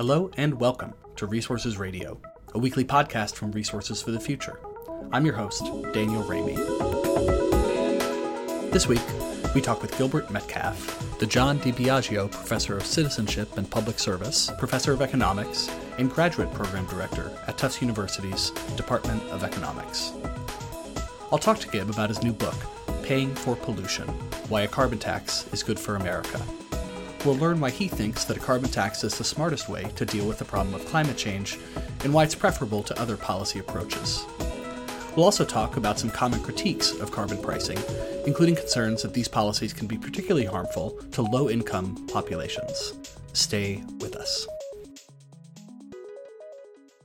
Hello and welcome to Resources Radio, a weekly podcast from Resources for the Future. I'm your host, Daniel Raimi. This week, we talk with Gilbert Metcalf, the John DiBiaggio Professor of Citizenship and Public Service, Professor of Economics, and Graduate Program Director at Tufts University's Department of Economics. I'll talk to Gib about his new book, Paying for Pollution Why a Carbon Tax is Good for America. We'll learn why he thinks that a carbon tax is the smartest way to deal with the problem of climate change and why it's preferable to other policy approaches. We'll also talk about some common critiques of carbon pricing, including concerns that these policies can be particularly harmful to low income populations. Stay with us.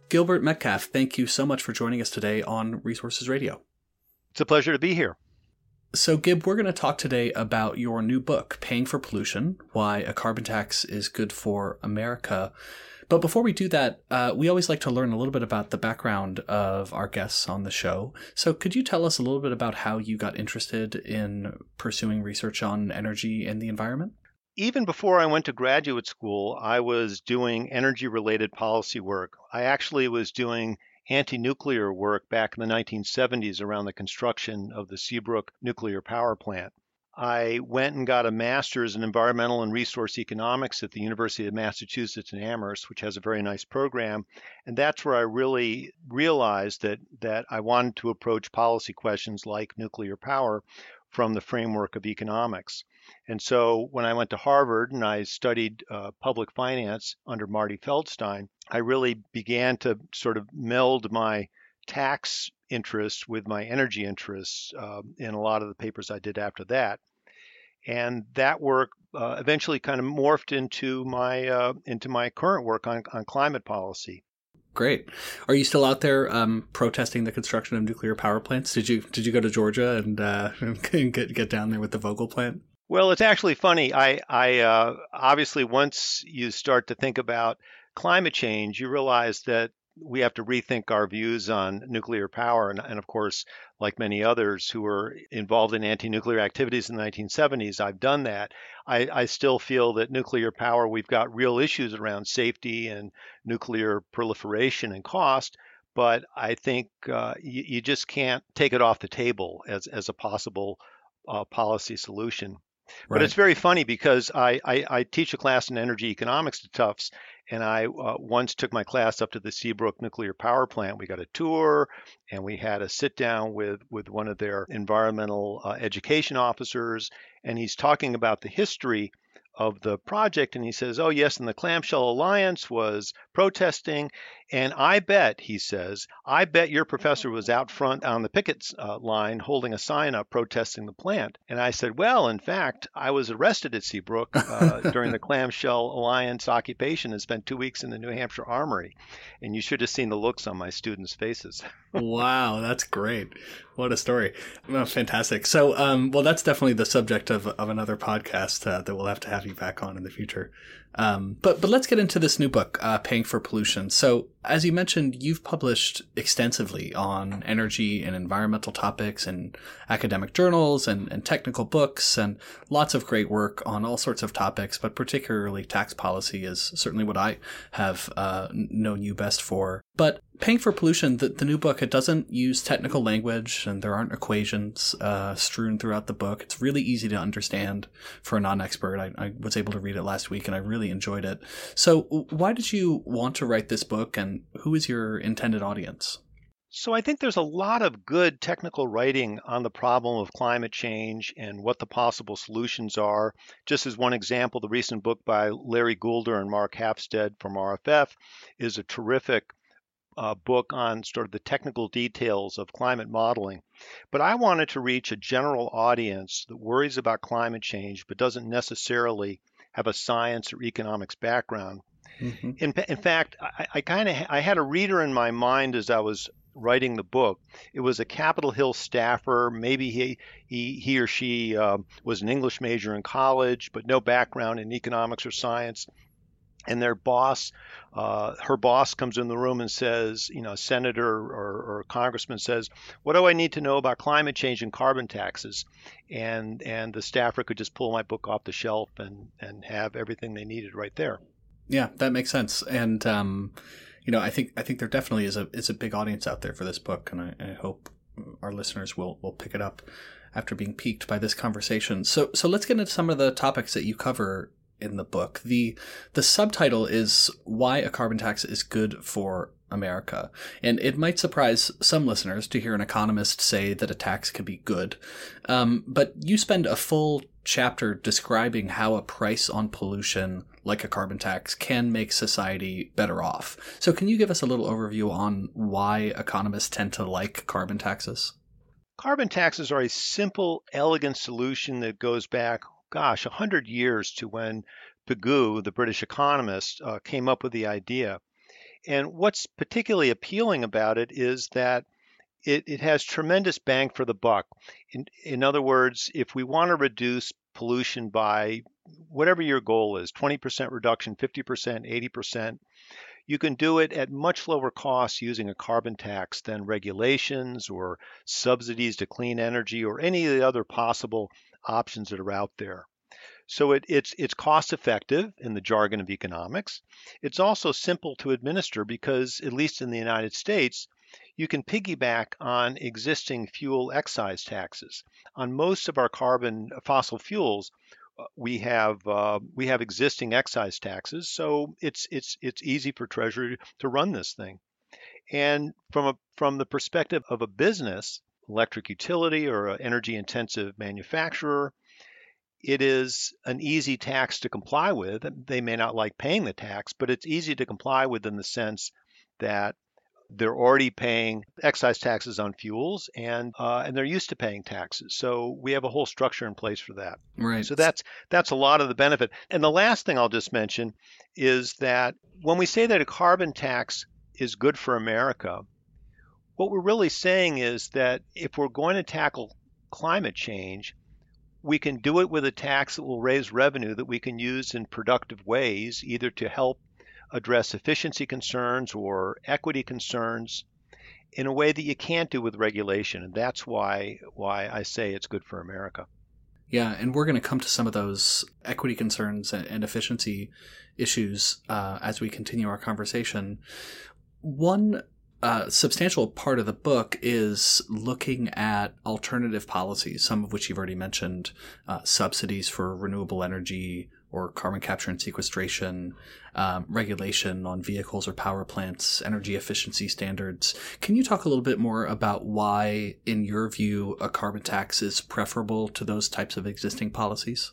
Gilbert Metcalf, thank you so much for joining us today on Resources Radio. It's a pleasure to be here. So, Gib, we're going to talk today about your new book, Paying for Pollution Why a Carbon Tax is Good for America. But before we do that, uh, we always like to learn a little bit about the background of our guests on the show. So, could you tell us a little bit about how you got interested in pursuing research on energy and the environment? Even before I went to graduate school, I was doing energy related policy work. I actually was doing anti nuclear work back in the 1970s around the construction of the Seabrook nuclear power plant. I went and got a master's in environmental and resource economics at the University of Massachusetts in Amherst, which has a very nice program. And that's where I really realized that, that I wanted to approach policy questions like nuclear power from the framework of economics. And so when I went to Harvard and I studied uh, public finance under Marty Feldstein, I really began to sort of meld my tax interests with my energy interests uh, in a lot of the papers I did after that. And that work uh, eventually kind of morphed into my uh, into my current work on, on climate policy. Great. Are you still out there um, protesting the construction of nuclear power plants? Did you did you go to Georgia and, uh, get get down there with the Vogtle plant? Well, it's actually funny. I I uh, obviously once you start to think about climate change, you realize that we have to rethink our views on nuclear power. And, and, of course, like many others who were involved in anti nuclear activities in the 1970s, I've done that. I, I, still feel that nuclear power, we've got real issues around safety and nuclear proliferation and cost. But I think uh, you, you, just can't take it off the table as, as a possible uh, policy solution. Right. But it's very funny because I, I, I, teach a class in energy economics to Tufts, and I uh, once took my class up to the Seabrook nuclear power plant. We got a tour, and we had a sit down with with one of their environmental uh, education officers, and he's talking about the history of the project and he says, Oh, yes, and the Clamshell Alliance was protesting. And I bet, he says, I bet your professor was out front on the picket uh, line holding a sign up protesting the plant. And I said, Well, in fact, I was arrested at Seabrook uh, during the Clamshell Alliance occupation and spent two weeks in the New Hampshire Armory. And you should have seen the looks on my students' faces. wow, that's great. What a story. Well, fantastic. So, um, well, that's definitely the subject of, of another podcast uh, that we'll have to have you back on in the future. Um, but but let's get into this new book, uh, Paying for Pollution. So as you mentioned, you've published extensively on energy and environmental topics in academic journals and, and technical books, and lots of great work on all sorts of topics. But particularly tax policy is certainly what I have uh, known you best for. But Paying for Pollution, the, the new book, it doesn't use technical language and there aren't equations uh, strewn throughout the book. It's really easy to understand for a non expert. I, I was able to read it last week and I really enjoyed it. So, why did you want to write this book and who is your intended audience? So, I think there's a lot of good technical writing on the problem of climate change and what the possible solutions are. Just as one example, the recent book by Larry Goulder and Marc Hafstead from RFF is a terrific uh, book on sort of the technical details of climate modeling. But I wanted to reach a general audience that worries about climate change but doesn't necessarily have a science or economics background. Mm-hmm. In, in fact, I, I kind of I had a reader in my mind as I was writing the book. It was a Capitol Hill staffer. Maybe he he, he or she uh, was an English major in college, but no background in economics or science and their boss, uh, her boss comes in the room and says, you know, a senator or, or, a congressman says, "What do I need to know about climate change and carbon taxes?" And and the staffer could just pull my book off the shelf and and have everything they needed right there. Yeah, that makes sense. And um, you know, I think I think there definitely is a is a big audience out there for this book, and I, I hope our listeners will will pick it up after being piqued by this conversation. So so let's get into some of the topics that you cover in the book. The the subtitle is Why a Carbon Tax is Good for America. And it might surprise some listeners to hear an economist say that a tax can be good. Um, but you spend a full chapter describing how a price on pollution, like a carbon tax, can make society better off. So, can you give us a little overview on why economists tend to like carbon taxes? Carbon taxes are a simple, elegant solution that goes back, gosh, 100 years to when Pigou, the British economist, uh, came up with the idea. And what's particularly appealing about it is that it, it has tremendous bang for the buck. In, in other words, if we want to reduce pollution by whatever your goal is 20% reduction, 50%, 80%, you can do it at much lower cost using a carbon tax than regulations or subsidies to clean energy or any of the other possible options that are out there. So it, it's it's cost effective in the jargon of economics. It's also simple to administer because, at least in the United States, you can piggyback on existing fuel excise taxes. On most of our carbon fossil fuels, uh, we have uh, we have existing excise taxes, so it's it's it's easy for Treasury to run this thing. And from a from the perspective of a business, electric utility or an energy intensive manufacturer, it is an easy tax to comply with. They may not like paying the tax, but it's easy to comply with in the sense that they're already paying excise taxes on fuels and uh, and they're used to paying taxes. So we have a whole structure in place for that. Right. So that's that's a lot of the benefit. And the last thing i'll just mention is that when we say that a carbon tax is good for america what we're really saying is that if we're going to tackle climate change we can do it with a tax that will raise revenue that we can use in productive ways either to help address efficiency concerns or equity concerns in a way that you can't do with regulation. And that's why why I say it's good for America. Yeah, and we're going to come to some of those equity concerns and efficiency issues uh, as we continue our conversation. One uh, substantial part of the book is looking at alternative policies, some of which you've already mentioned, uh, subsidies for renewable energy, or carbon capture and sequestration, um, regulation on vehicles or power plants, energy efficiency standards. Can you talk a little bit more about why, in your view, a carbon tax is preferable to those types of existing policies?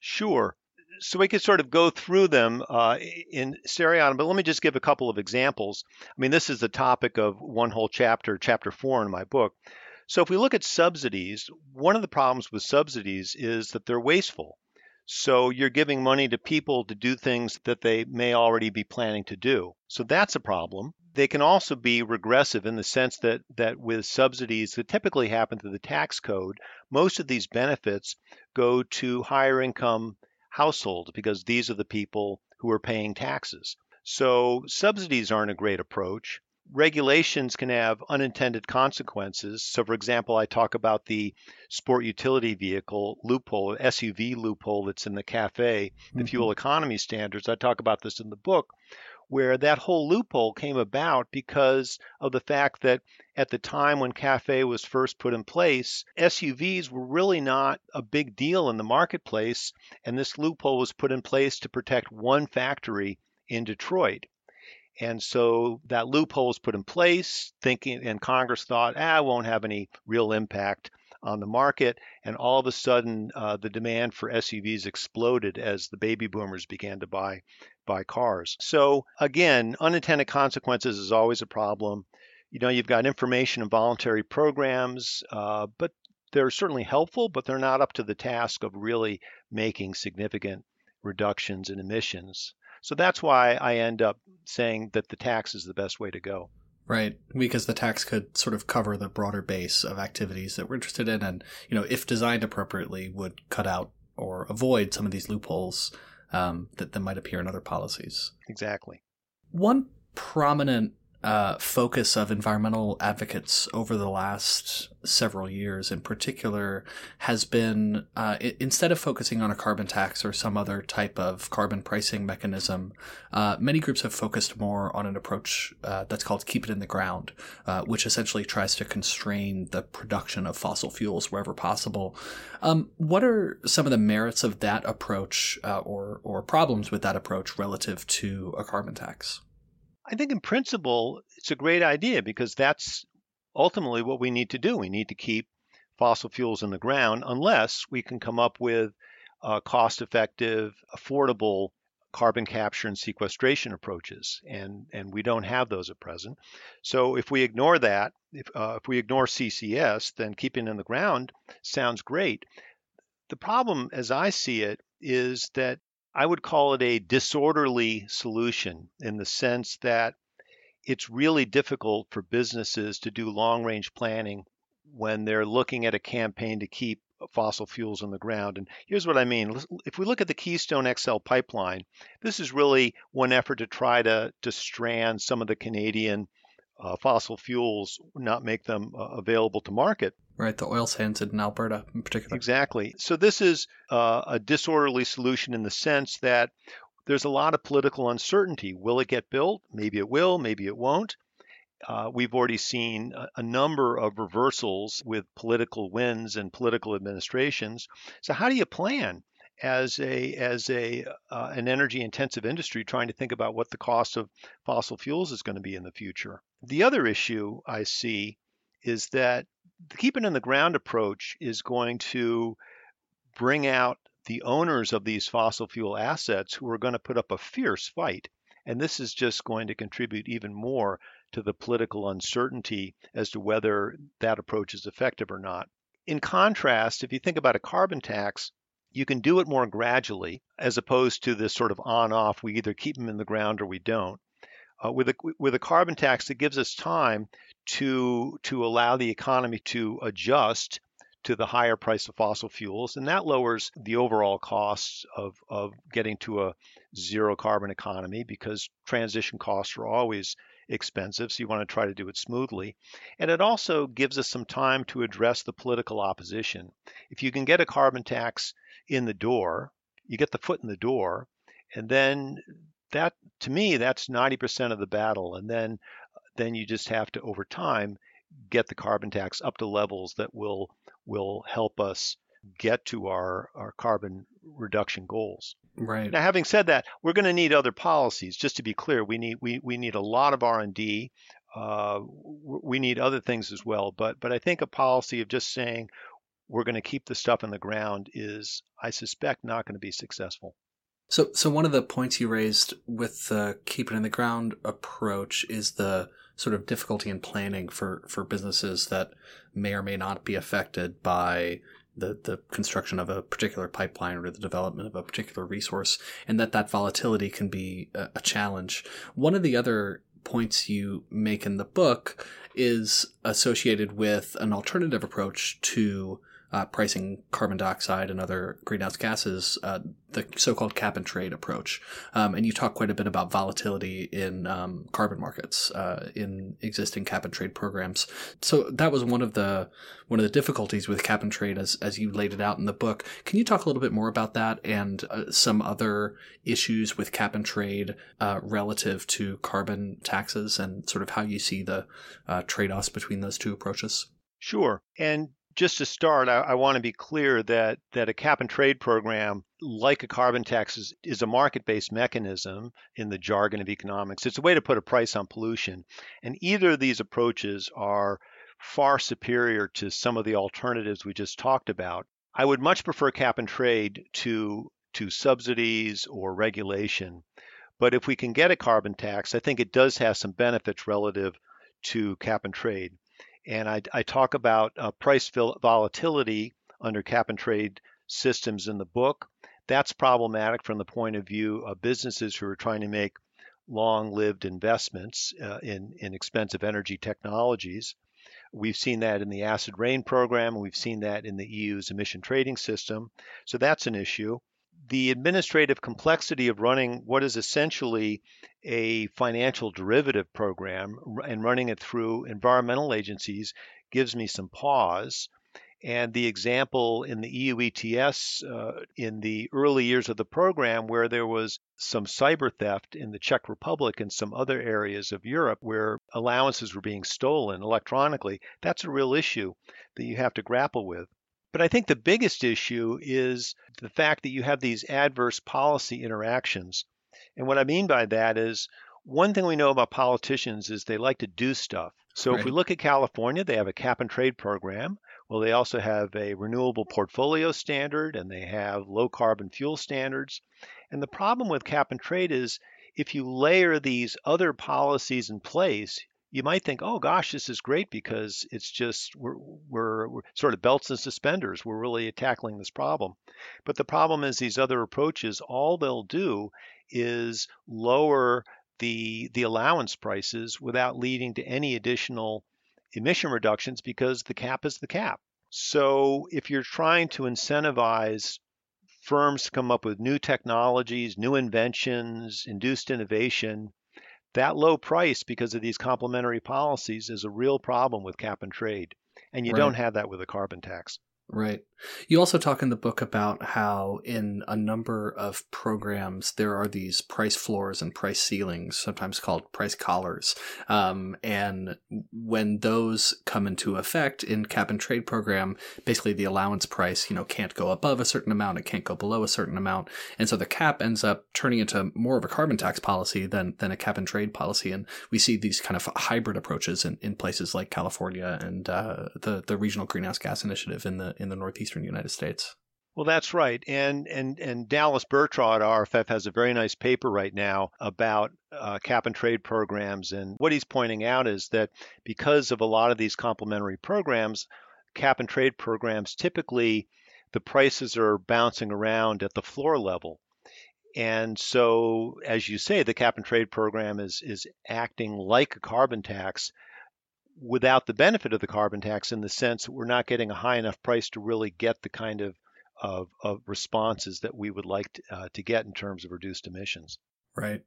Sure. So we could sort of go through them uh, in seriatim, but let me just give a couple of examples. I mean, this is the topic of one whole chapter, chapter four in my book. So if we look at subsidies, one of the problems with subsidies is that they're wasteful. So you're giving money to people to do things that they may already be planning to do. So that's a problem. They can also be regressive in the sense that, that with subsidies that typically happen through the tax code, most of these benefits go to higher income households because these are the people who are paying taxes. So subsidies aren't a great approach regulations can have unintended consequences. So, for example, I talk about the sport utility vehicle loophole, SUV loophole that's in the CAFE, the mm-hmm. fuel economy standards. I talk about this in the book, where that whole loophole came about because of the fact that at the time when CAFE was first put in place, SUVs were really not a big deal in the marketplace, and this loophole was put in place to protect one factory in Detroit. And so that loophole was put in place, thinking, and Congress thought, ah, it won't have any real impact on the market. And all of a sudden, uh, the demand for SUVs exploded as the baby boomers began to buy buy cars. So again, unintended consequences is always a problem. You know, you've got information and voluntary programs, uh, but they're certainly helpful, but they're not up to the task of really making significant reductions in emissions. So that's why I end up saying that the tax is the best way to go. Right, because the tax could sort of cover the broader base of activities that we're interested in, and you know, if designed appropriately, would cut out or avoid some of these loopholes um, that, that might appear in other policies. Exactly. One prominent uh, focus of environmental advocates over the last several years, in particular, has been uh, instead of focusing on a carbon tax or some other type of carbon pricing mechanism, uh, many groups have focused more on an approach uh, that's called "keep it in the ground," uh, which essentially tries to constrain the production of fossil fuels wherever possible. Um, what are some of the merits of that approach, uh, or or problems with that approach relative to a carbon tax? I think in principle, it's a great idea because that's ultimately what we need to do. We need to keep fossil fuels in the ground unless we can come up with uh, cost effective, affordable carbon capture and sequestration approaches. And, and we don't have those at present. So if we ignore that, if, uh, if we ignore CCS, then keeping in the ground sounds great. The problem, as I see it, is that I would call it a disorderly solution in the sense that it's really difficult for businesses to do long range planning when they're looking at a campaign to keep fossil fuels in the ground. And here's what I mean. If we look at the Keystone XL pipeline, this is really one effort to try to, to strand some of the Canadian uh, fossil fuels, not make them uh, available to market. Right, the oil sands in Alberta in particular. Exactly. So this is uh, a disorderly solution in the sense that there's a lot of political uncertainty. Will it get built? Maybe it will, maybe it won't. Uh, we've already seen a, a, number of reversals with political wins and political administrations. So how do you plan as a as a uh, an energy intensive industry trying to think about what the cost of fossil fuels is going to be in the future? The other issue I see is that the keep it in the ground approach is going to bring out the owners of these fossil fuel assets who are going to put up a fierce fight. And this is just going to contribute even more to the political uncertainty as to whether that approach is effective or not. In contrast, if you think about a carbon tax, you can do it more gradually as opposed to this sort of on off, we either keep them in the ground or we don't. Uh, with, a, with a carbon tax, it gives us time to, to allow the economy to adjust to the higher price of fossil fuels, and that lowers the overall costs of, of getting to a zero carbon economy because transition costs are always expensive, so you want to try to do it smoothly. And it also gives us some time to address the political opposition. If you can get a carbon tax in the door, you get the foot in the door, and then that to me that's 90% of the battle and then then you just have to over time get the carbon tax up to levels that will will help us get to our, our carbon reduction goals. Right. Now, having said that, we're going to need other policies. Just to be clear, we need we, we need a lot of R and D. Uh, we need other things as well. But but I think a policy of just saying we're going to keep the stuff in the ground is, I suspect, not going to be successful. So, so one of the points you raised with the keep it in the ground approach is the sort of difficulty in planning for, for businesses that may or may not be affected by the, the construction of a particular pipeline or the development of a particular resource, and that that volatility can be a, a challenge. One of the other points you make in the book is associated with an alternative approach to uh, pricing carbon dioxide and other greenhouse gases, uh, the so-called cap and trade approach. Um, and you talk quite a bit about volatility in um, carbon markets uh, in existing cap and trade programs. So that was one of the one of the difficulties with cap and trade, as as you laid it out in the book. Can you talk a little bit more about that and uh, some other issues with cap and trade uh, relative to carbon taxes and sort of how you see the uh, trade-offs between those two approaches? Sure. And just to start, I, I, want to be clear that that a cap and trade program, like a carbon tax, is, is a market-based mechanism in the jargon of economics. It's a way to put a price on pollution, and either of these approaches are far superior to some of the alternatives we just talked about. I would much prefer cap and trade to to subsidies or regulation. But if we can get a carbon tax, I think it does have some benefits relative to cap and trade. And I, I talk about uh, price volatility under cap and trade systems in the book. That's problematic from the point of view of businesses who are trying to make long lived investments uh, in, in expensive energy technologies. We've seen that in the acid rain program, we've seen that in the EU's emission trading system. So that's an issue. The administrative complexity of running what is essentially a financial derivative program and running it through environmental agencies gives me some pause. And the example in the EU ETS uh, in the early years of the program, where there was some cyber theft in the Czech Republic and some other areas of Europe where allowances were being stolen electronically, that's a real issue that you have to grapple with. But I think the biggest issue is the fact that you have these adverse policy interactions. And what I mean by that is one thing we know about politicians is they like to do stuff. So right. if we look at California, they have a cap and trade program. Well, they also have a renewable portfolio standard and they have low carbon fuel standards. And the problem with cap and trade is if you layer these other policies in place, you might think, oh gosh, this is great because it's just we're, we're, we're, sort of belts and suspenders. We're really tackling this problem. But the problem is these other approaches, all they'll do is lower the the allowance prices without leading to any additional emission reductions because the cap is the cap. So if you're trying to incentivize firms to come up with new technologies, new inventions, induced innovation, that low price because of these complementary policies is a real problem with cap and trade. And you right. don't have that with a carbon tax. Right. You also talk in the book about how in a number of programs there are these price floors and price ceilings, sometimes called price collars. Um, and when those come into effect in cap and trade program, basically the allowance price, you know, can't go above a certain amount, it can't go below a certain amount. And so the cap ends up turning into more of a carbon tax policy than, than a cap and trade policy. And we see these kind of hybrid approaches in, in places like California and uh, the, the Regional Greenhouse Gas Initiative in the in the northeastern United States. Well, that's right, and and and Dallas Burtraw at RFF has a very nice paper right now about uh, cap and trade programs, and what he's pointing out is that because of a lot of these complementary programs, cap and trade programs typically the prices are bouncing around at the floor level. And so, as you say, the cap and trade program is is acting like a carbon tax without the benefit of the carbon tax in the sense that we're not getting a high enough price to really get the kind of of, of responses that we would like to, uh, to get in terms of reduced emissions. Right.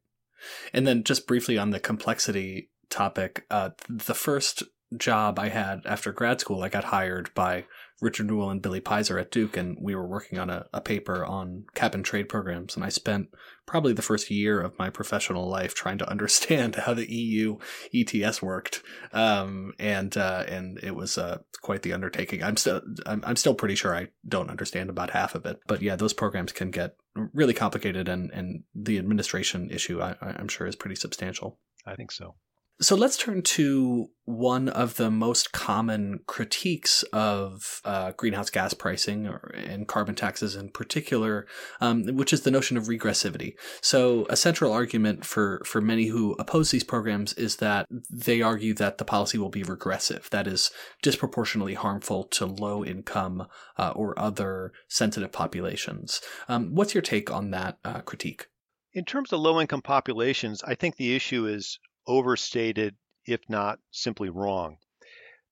And then just briefly on the complexity topic, uh, the first job I had after grad school, I got hired by Richard Newell and Billy Pizer at Duke, and we were working on a, a paper on cap and trade programs. And I spent probably the first year of my professional life trying to understand how the EU ETS worked, um, and uh, and it was uh, quite the undertaking. I'm still I'm, I'm still pretty sure I don't understand about half of it, but yeah, those programs can get really complicated, and and the administration issue I, I'm sure is pretty substantial. I think so. So let's turn to one of the most common critiques of uh, greenhouse gas pricing or, and carbon taxes in particular, um, which is the notion of regressivity. So a central argument for, for many who oppose these programs is that they argue that the policy will be regressive, that is, disproportionately harmful to low income uh, or other sensitive populations. Um, what's your take on that uh, critique? In terms of low income populations, I think the issue is overstated, if not simply wrong.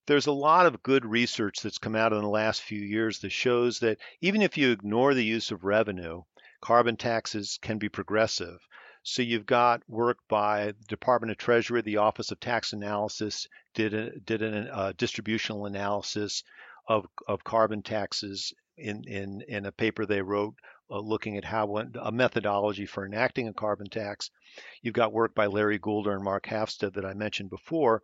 There's a lot of good research that's come out in the last few years that shows that even if you ignore the use of revenue, carbon taxes can be progressive. So you've got work by the Department of Treasury, the Office of Tax Analysis did a, did a uh, distributional analysis of, of carbon taxes in, in, in a paper they wrote uh, looking at how one, a methodology for enacting a carbon tax. You've got work by Larry Goulder and Marc Hafstead that I mentioned before.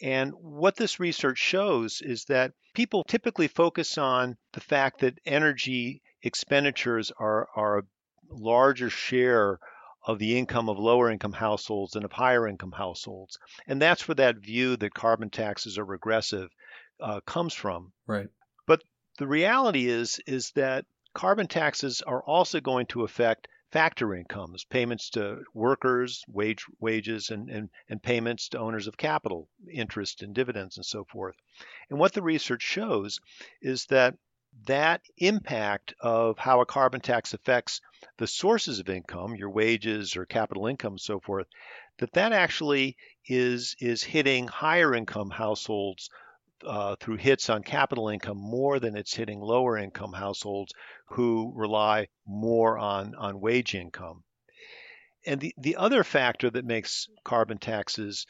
And what this research shows is that people typically focus on the fact that energy expenditures are, are a larger share of the income of lower income households than of higher income households. And that's where that view that carbon taxes are regressive uh, comes from. Right. But the reality is is that carbon taxes are also going to affect factor incomes, payments to workers, wage wages, and, and, and payments to owners of capital, interest and dividends, and so forth. And what the research shows is that that impact of how a carbon tax affects the sources of income, your wages or capital income, and so forth, that that actually is is hitting higher income households uh, through hits on capital income more than it's hitting lower income households who rely more on, on wage income. And the, the other factor that makes carbon taxes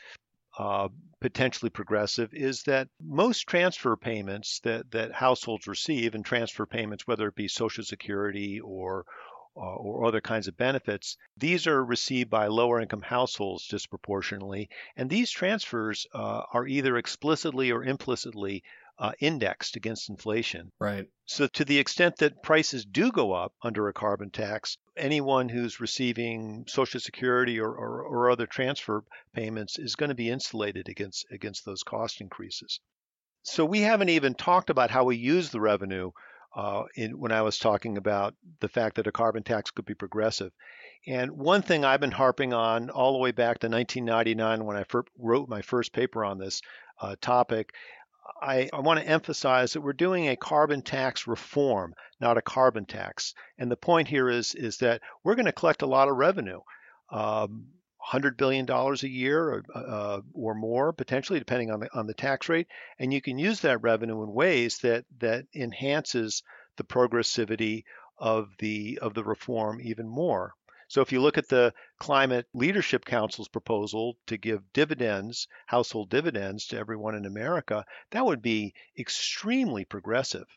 uh, potentially progressive is that most transfer payments that, that households receive, and transfer payments, whether it be Social Security or or other kinds of benefits, these are received by lower income households disproportionately. And these transfers uh, are either explicitly or implicitly uh, indexed against inflation. Right. So, to the extent that prices do go up under a carbon tax, anyone who's receiving Social Security or, or, or other transfer payments is going to be insulated against against those cost increases. So, we haven't even talked about how we use the revenue uh, in, when I was talking about the fact that a carbon tax could be progressive. And one thing I've been harping on all the way back to 1999 when I fir- wrote my first paper on this uh, topic, I, I want to emphasize that we're doing a carbon tax reform, not a carbon tax. And the point here is, is that we're going to collect a lot of revenue. Um, $100 billion a year uh, uh, or more, potentially, depending on the, on the tax rate. And you can use that revenue in ways that, that enhances the progressivity of the, of the reform even more. So if you look at the Climate Leadership Council's proposal to give dividends, household dividends to everyone in America, that would be extremely progressive.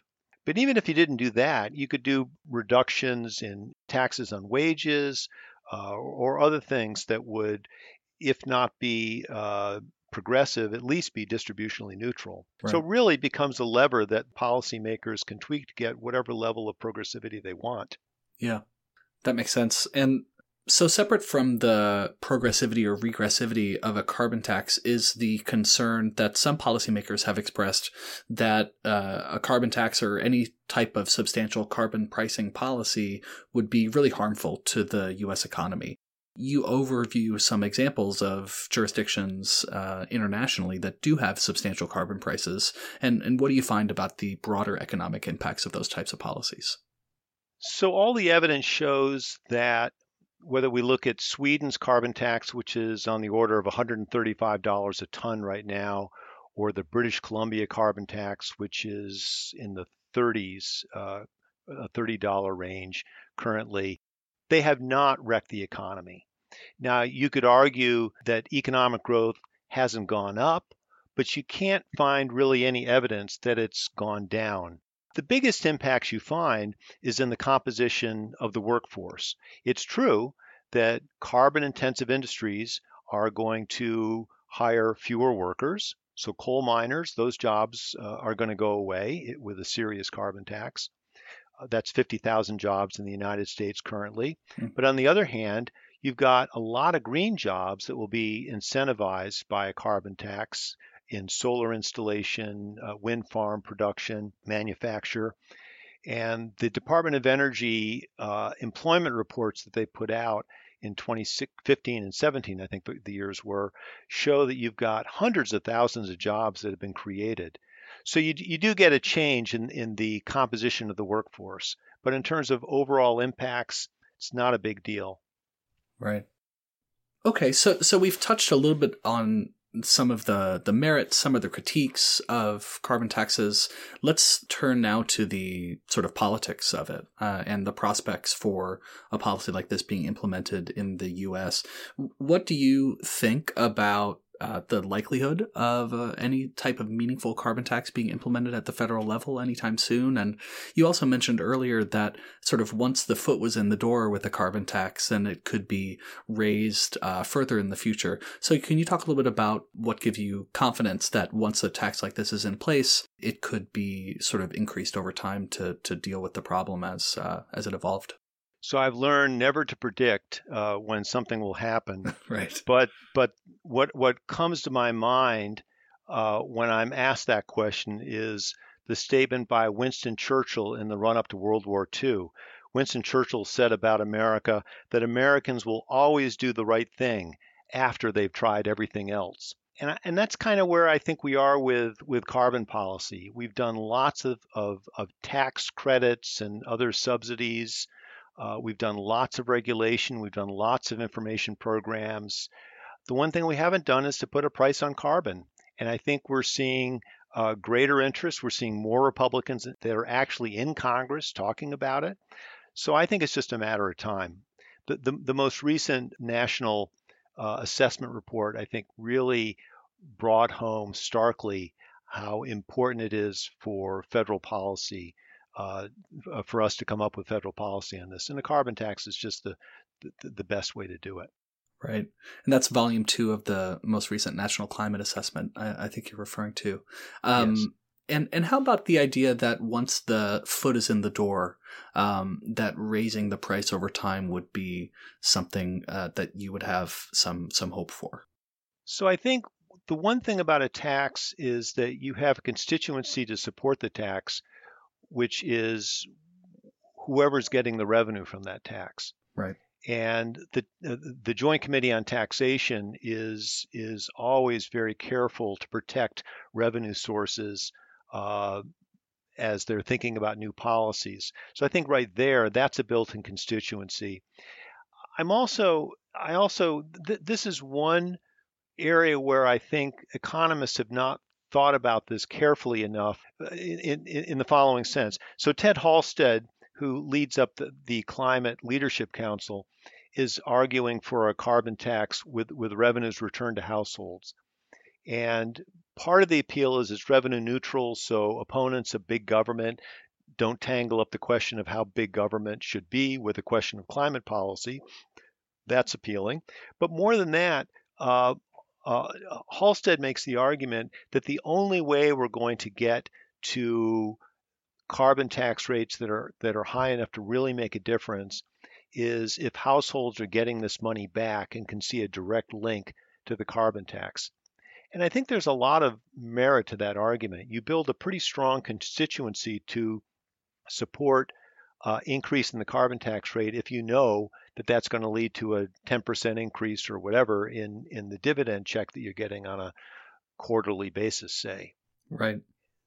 But even if you didn't do that, you could do reductions in taxes on wages, uh, or other things that would, if not be uh, progressive, at least be distributionally neutral. Right. So it really becomes a lever that policymakers can tweak to get whatever level of progressivity they want. Yeah, that makes sense. And so, separate from the progressivity or regressivity of a carbon tax is the concern that some policymakers have expressed that uh, a carbon tax or any type of substantial carbon pricing policy would be really harmful to the U.S. economy. You overview some examples of jurisdictions uh, internationally that do have substantial carbon prices, and, and what do you find about the broader economic impacts of those types of policies? So, all the evidence shows that whether we look at Sweden's carbon tax, which is on the order of $135 a ton right now, or the British Columbia carbon tax, which is in the 30s, uh, a $30 range currently, they have not wrecked the economy. Now, you could argue that economic growth hasn't gone up, but you can't find really any evidence that it's gone down. The biggest impacts you find is in the composition of the workforce. It's true that carbon intensive industries are going to hire fewer workers. So, coal miners, those jobs uh, are going to go away with a serious carbon tax. Uh, that's 50,000 jobs in the United States currently. Mm-hmm. But on the other hand, you've got a lot of green jobs that will be incentivized by a carbon tax in solar installation, uh, wind farm production, manufacture. And the Department of Energy uh, employment reports that they put out in 2015 and 17, I think the years were, show that you've got hundreds of thousands of jobs that have been created. So you, you do get a change in, in the composition of the workforce. But in terms of overall impacts, it's not a big deal. Right. Okay, so so we've touched a little bit on some of the the merits, some of the critiques of carbon taxes. Let's turn now to the sort of politics of it uh, and the prospects for a policy like this being implemented in the U.S. What do you think about uh, the likelihood of uh, any type of meaningful carbon tax being implemented at the federal level anytime soon. And you also mentioned earlier that sort of once the foot was in the door with a carbon tax, then it could be raised uh, further in the future. So, can you talk a little bit about what gives you confidence that once a tax like this is in place, it could be sort of increased over time to to deal with the problem as uh, as it evolved? So I've learned never to predict uh, when something will happen. right. But but what what comes to my mind uh, when I'm asked that question is the statement by Winston Churchill in the run-up to World War II. Winston Churchill said about America that Americans will always do the right thing after they've tried everything else. And, and that's kind of where I think we are with, with carbon policy. We've done lots of, of, of tax credits and other subsidies uh, we've done lots of regulation. We've done lots of information programs. The one thing we haven't done is to put a price on carbon. And I think we're seeing uh, greater interest. We're seeing more Republicans that are actually in Congress talking about it. So I think it's just a matter of time. The, the, the most recent national uh, assessment report, I think, really brought home starkly how important it is for federal policy, uh, for us to come up with federal policy on this. And the carbon tax is just the, the, the best way to do it. Right. And that's volume two of the most recent national climate assessment, I, I think you're referring to. Um, yes. And, and how about the idea that once the foot is in the door, um, that raising the price over time would be something uh, that you would have some some hope for? So I think the one thing about a tax is that you have a constituency to support the tax, which is whoever's getting the revenue from that tax. Right. And the the Joint Committee on Taxation is is always very careful to protect revenue sources uh, as they're thinking about new policies. So I think right there, that's a built-in constituency. I'm also I also th- this is one area where I think economists have not thought about this carefully enough uh, in, in, in the following sense. So Ted Halstead, who leads up the, the Climate Leadership Council, is arguing for a carbon tax with, with revenues returned to households. And part of the appeal is it's revenue neutral, so opponents of big government don't tangle up the question of how big government should be with the question of climate policy. That's appealing. But more than that, uh, uh, Halstead makes the argument that the only way we're going to get to carbon tax rates that are that are high enough to really make a difference is if households are getting this money back and can see a direct link to the carbon tax. And I think there's a lot of merit to that argument. You build a pretty strong constituency to support uh, increase in the carbon tax rate if you know that that's going to lead to a 10% increase or whatever in, in the dividend check that you're getting on a quarterly basis, say. Right.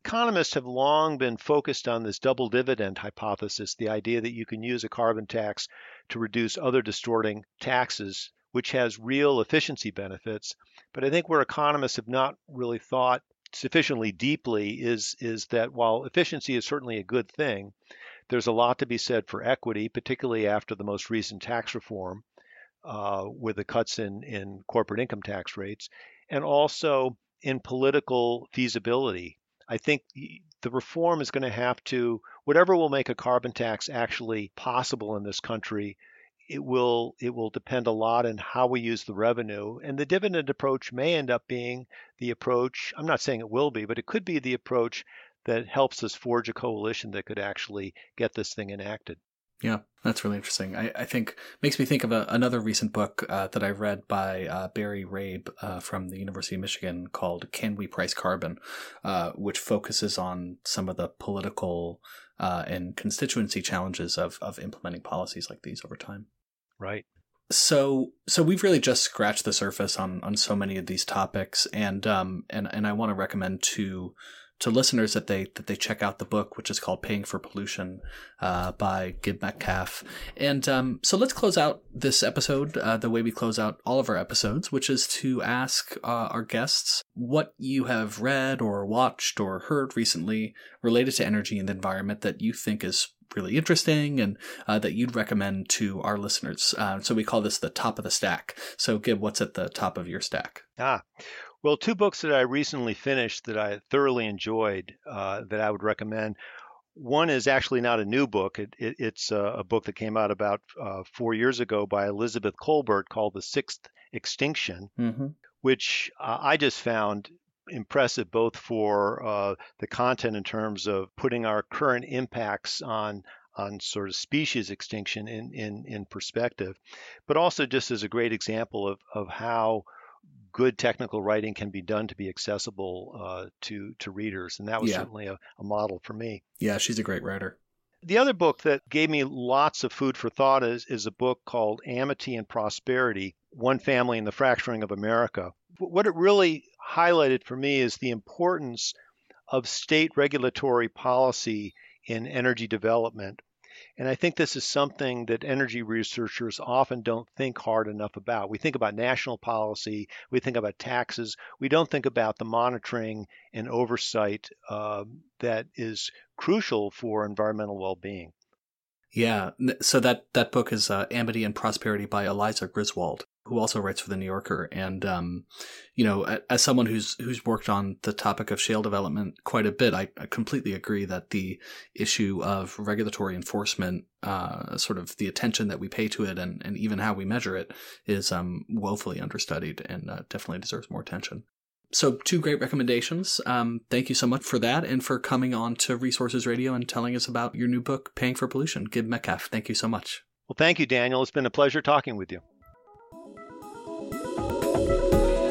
Economists have long been focused on this double dividend hypothesis, the idea that you can use a carbon tax to reduce other distorting taxes, which has real efficiency benefits. But I think where economists have not really thought sufficiently deeply is, is that while efficiency is certainly a good thing, there's a lot to be said for equity, particularly after the most recent tax reform uh, with the cuts in, in corporate income tax rates, and also in political feasibility. I think the reform is going to have to, whatever will make a carbon tax actually possible in this country, it will it will depend a lot on how we use the revenue and the dividend approach may end up being the approach i'm not saying it will be but it could be the approach that helps us forge a coalition that could actually get this thing enacted. Yeah, that's really interesting. I, I think makes me think of a, another recent book uh, that I read by uh, Barry Rabe uh, from the University of Michigan called "Can We Price Carbon," uh, which focuses on some of the political uh, and constituency challenges of of implementing policies like these over time. Right. So, so we've really just scratched the surface on on so many of these topics, and um and and I want to recommend two to listeners that they that they check out the book, which is called "Paying for Pollution" uh, by Gib Metcalf. And um, so let's close out this episode uh, the way we close out all of our episodes, which is to ask uh, our guests what you have read or watched or heard recently related to energy and the environment that you think is really interesting and uh, that you'd recommend to our listeners. Uh, so we call this the top of the stack. So, Gib, what's at the top of your stack? Ah, well, two books that I recently finished that I thoroughly enjoyed uh, that I would recommend. One is actually not a new book. It, it, it's a, a, book that came out about uh, four years ago by Elizabeth Kolbert called The Sixth Extinction, mm-hmm. which uh, I just found impressive both for uh, the content in terms of putting our current impacts on on sort of species extinction in, in, in perspective, but also just as a great example of, of how good technical writing can be done to be accessible uh, to to readers, and that was yeah. certainly a, a model for me. Yeah, she's a great writer. The other book that gave me lots of food for thought is, is a book called Amity and Prosperity One Family and the Fracturing of America. What it really highlighted for me is the importance of state regulatory policy in energy development. And I think this is something that energy researchers often don't think hard enough about. We think about national policy, we think about taxes, we don't think about the monitoring and oversight uh, that is crucial for environmental well being. Yeah, so that that book is uh, Amity and Prosperity by Eliza Griswold, who also writes for the New Yorker. And um, you know, as someone who's who's worked on the topic of shale development quite a bit, I, I completely agree that the issue of regulatory enforcement, uh, sort of the attention that we pay to it, and and even how we measure it, is um, woefully understudied and uh, definitely deserves more attention. So, two great recommendations. Um, thank you so much for that and for coming on to Resources Radio and telling us about your new book, Paying for Pollution. Gib Metcalf, thank you so much. Well, thank you, Daniel. It's been a pleasure talking with you.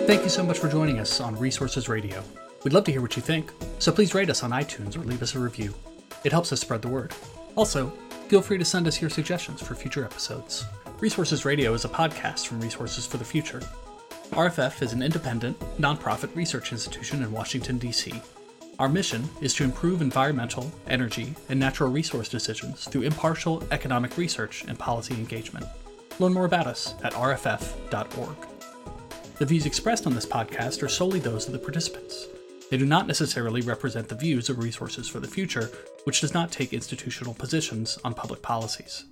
Thank you so much for joining us on Resources Radio. We'd love to hear what you think, so please rate us on iTunes or leave us a review. It helps us spread the word. Also, feel free to send us your suggestions for future episodes. Resources Radio is a podcast from Resources for the Future. RFF is an independent, nonprofit research institution in Washington, D.C. Our mission is to improve environmental, energy, and natural resource decisions through impartial economic research and policy engagement. Learn more about us at rff.org. The views expressed on this podcast are solely those of the participants. They do not necessarily represent the views of Resources for the Future, which does not take institutional positions on public policies.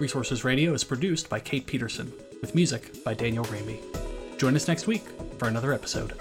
Resources Radio is produced by Kate Peterson, with music by Daniel Raimi. Join us next week for another episode.